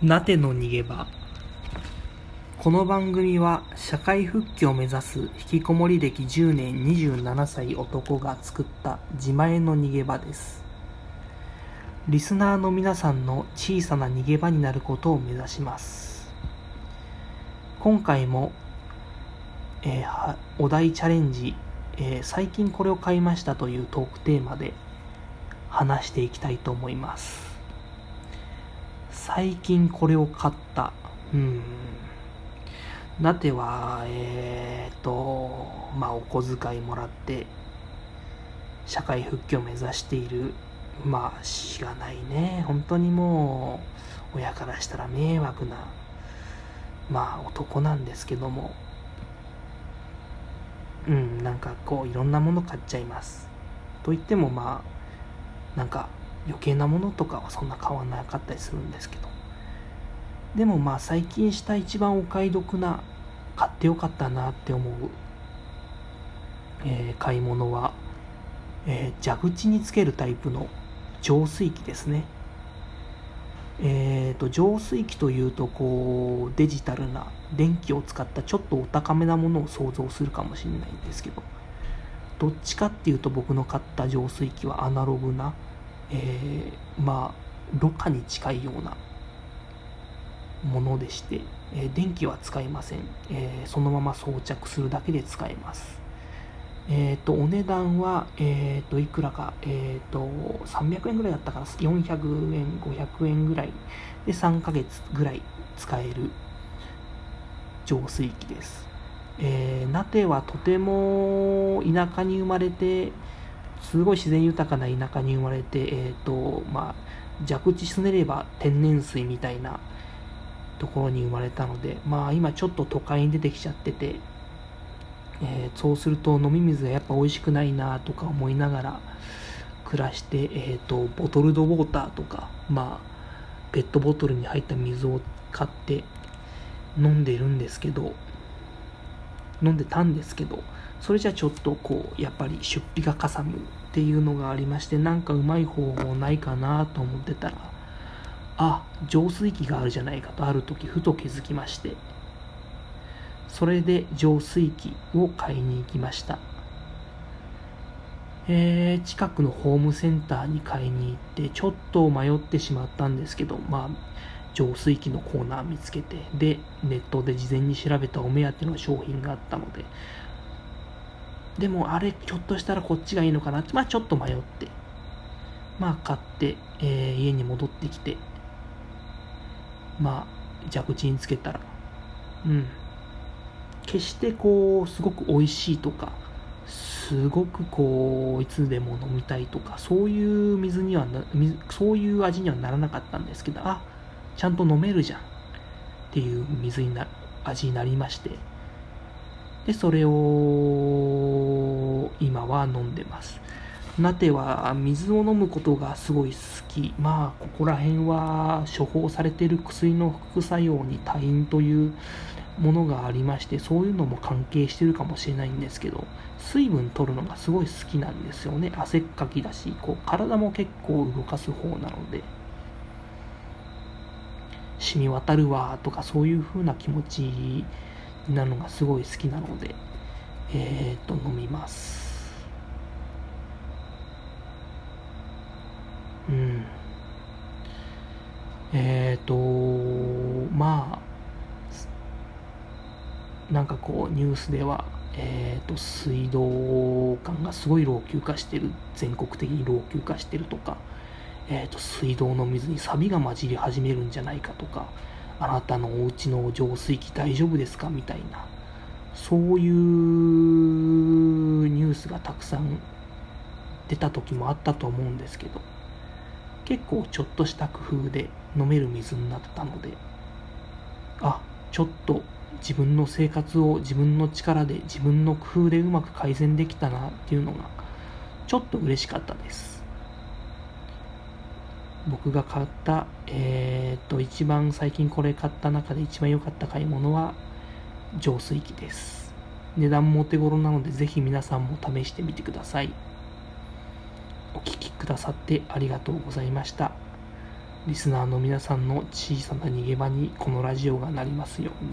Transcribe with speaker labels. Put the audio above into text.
Speaker 1: なての逃げ場。この番組は社会復帰を目指す引きこもり歴10年27歳男が作った自前の逃げ場です。リスナーの皆さんの小さな逃げ場になることを目指します。今回も、えーお題チャレンジ、えー最近これを買いましたというトークテーマで話していきたいと思います。最近これを買った。うん。なては、えーと、まあ、お小遣いもらって、社会復帰を目指している、まあ、しがないね。本当にもう、親からしたら迷惑な、まあ、男なんですけども、うん、なんかこう、いろんなもの買っちゃいます。と言っても、まあ、なんか、余計なものとかはそんな買わなかったりするんですけど。でもまあ最近した一番お買い得な買ってよかったなって思う、えー買い物は、えー蛇口につけるタイプの浄水器ですね。えーと浄水器というとこうデジタルな電気を使ったちょっとお高めなものを想像するかもしれないんですけど。どっちかっていうと僕の買った浄水器はアナログなえーまあ、ろ過に近いようなものでして、えー電気は使いません、えーそのまま装着するだけで使えます。えっ、と、お値段は、えっ、と、いくらか、えっ、と、300円ぐらいだったかな、400円、500円ぐらいで3ヶ月ぐらい使える浄水器です。えー、ナテはとても田舎に生まれて、すごい自然豊かな田舎に生まれて、えっ、と、まあ、蛇口すねれば天然水みたいなところに生まれたので、まあ今ちょっと都会に出てきちゃってて、えーそうすると飲み水がやっぱ美味しくないなとか思いながら暮らして、えっ、と、ボトルドウォーターとか、まあ、ペットボトルに入った水を買って飲んでるんですけど、飲んでたんですけど、それじゃちょっとこう、やっぱり出費がかさむっていうのがありまして、なんかうまい方法ないかなと思ってたら、あ、浄水器があるじゃないかとある時ふと気づきまして、それで浄水器を買いに行きました。えー近くのホームセンターに買いに行って、ちょっと迷ってしまったんですけど、まあ、浄水器のコーナー見つけて、で、ネットで事前に調べたお目当ての商品があったので、でもあれ、ひょっとしたらこっちがいいのかなって、まあちょっと迷って、まあ買って、えー家に戻ってきて、まあ蛇口につけたら、うん。決してこう、すごく美味しいとか、すごくこう、いつでも飲みたいとか、そういう水には、そういう味にはならなかったんですけど、あ、ちゃんと飲めるじゃんっていう水にな、味になりまして、で、それを今は飲んでます。ナテは水を飲むことがすごい好き。まあ、ここら辺は処方されてる薬の副作用に多因というものがありまして、そういうのも関係してるかもしれないんですけど、水分取るのがすごい好きなんですよね。汗っかきだし、こう体も結構動かす方なので。染み渡るわとかそういう風な気持ちになるのがすごい好きなので、えー、と飲みます。うん。えー、とまあなんかこうニュースではえー、と水道管がすごい老朽化してる全国的に老朽化してるとかえー、と水道の水にサビが混じり始めるんじゃないかとかあなたのお家の浄水器大丈夫ですかみたいなそういうニュースがたくさん出た時もあったと思うんですけど結構ちょっとした工夫で飲める水になったのであちょっと自分の生活を自分の力で自分の工夫でうまく改善できたなっていうのがちょっと嬉しかったです。僕が買った、えーっと、一番最近これ買った中で一番良かった買い物は浄水器です。値段もお手頃なのでぜひ皆さんも試してみてください。お聞きくださってありがとうございました。リスナーの皆さんの小さな逃げ場にこのラジオがなりますように。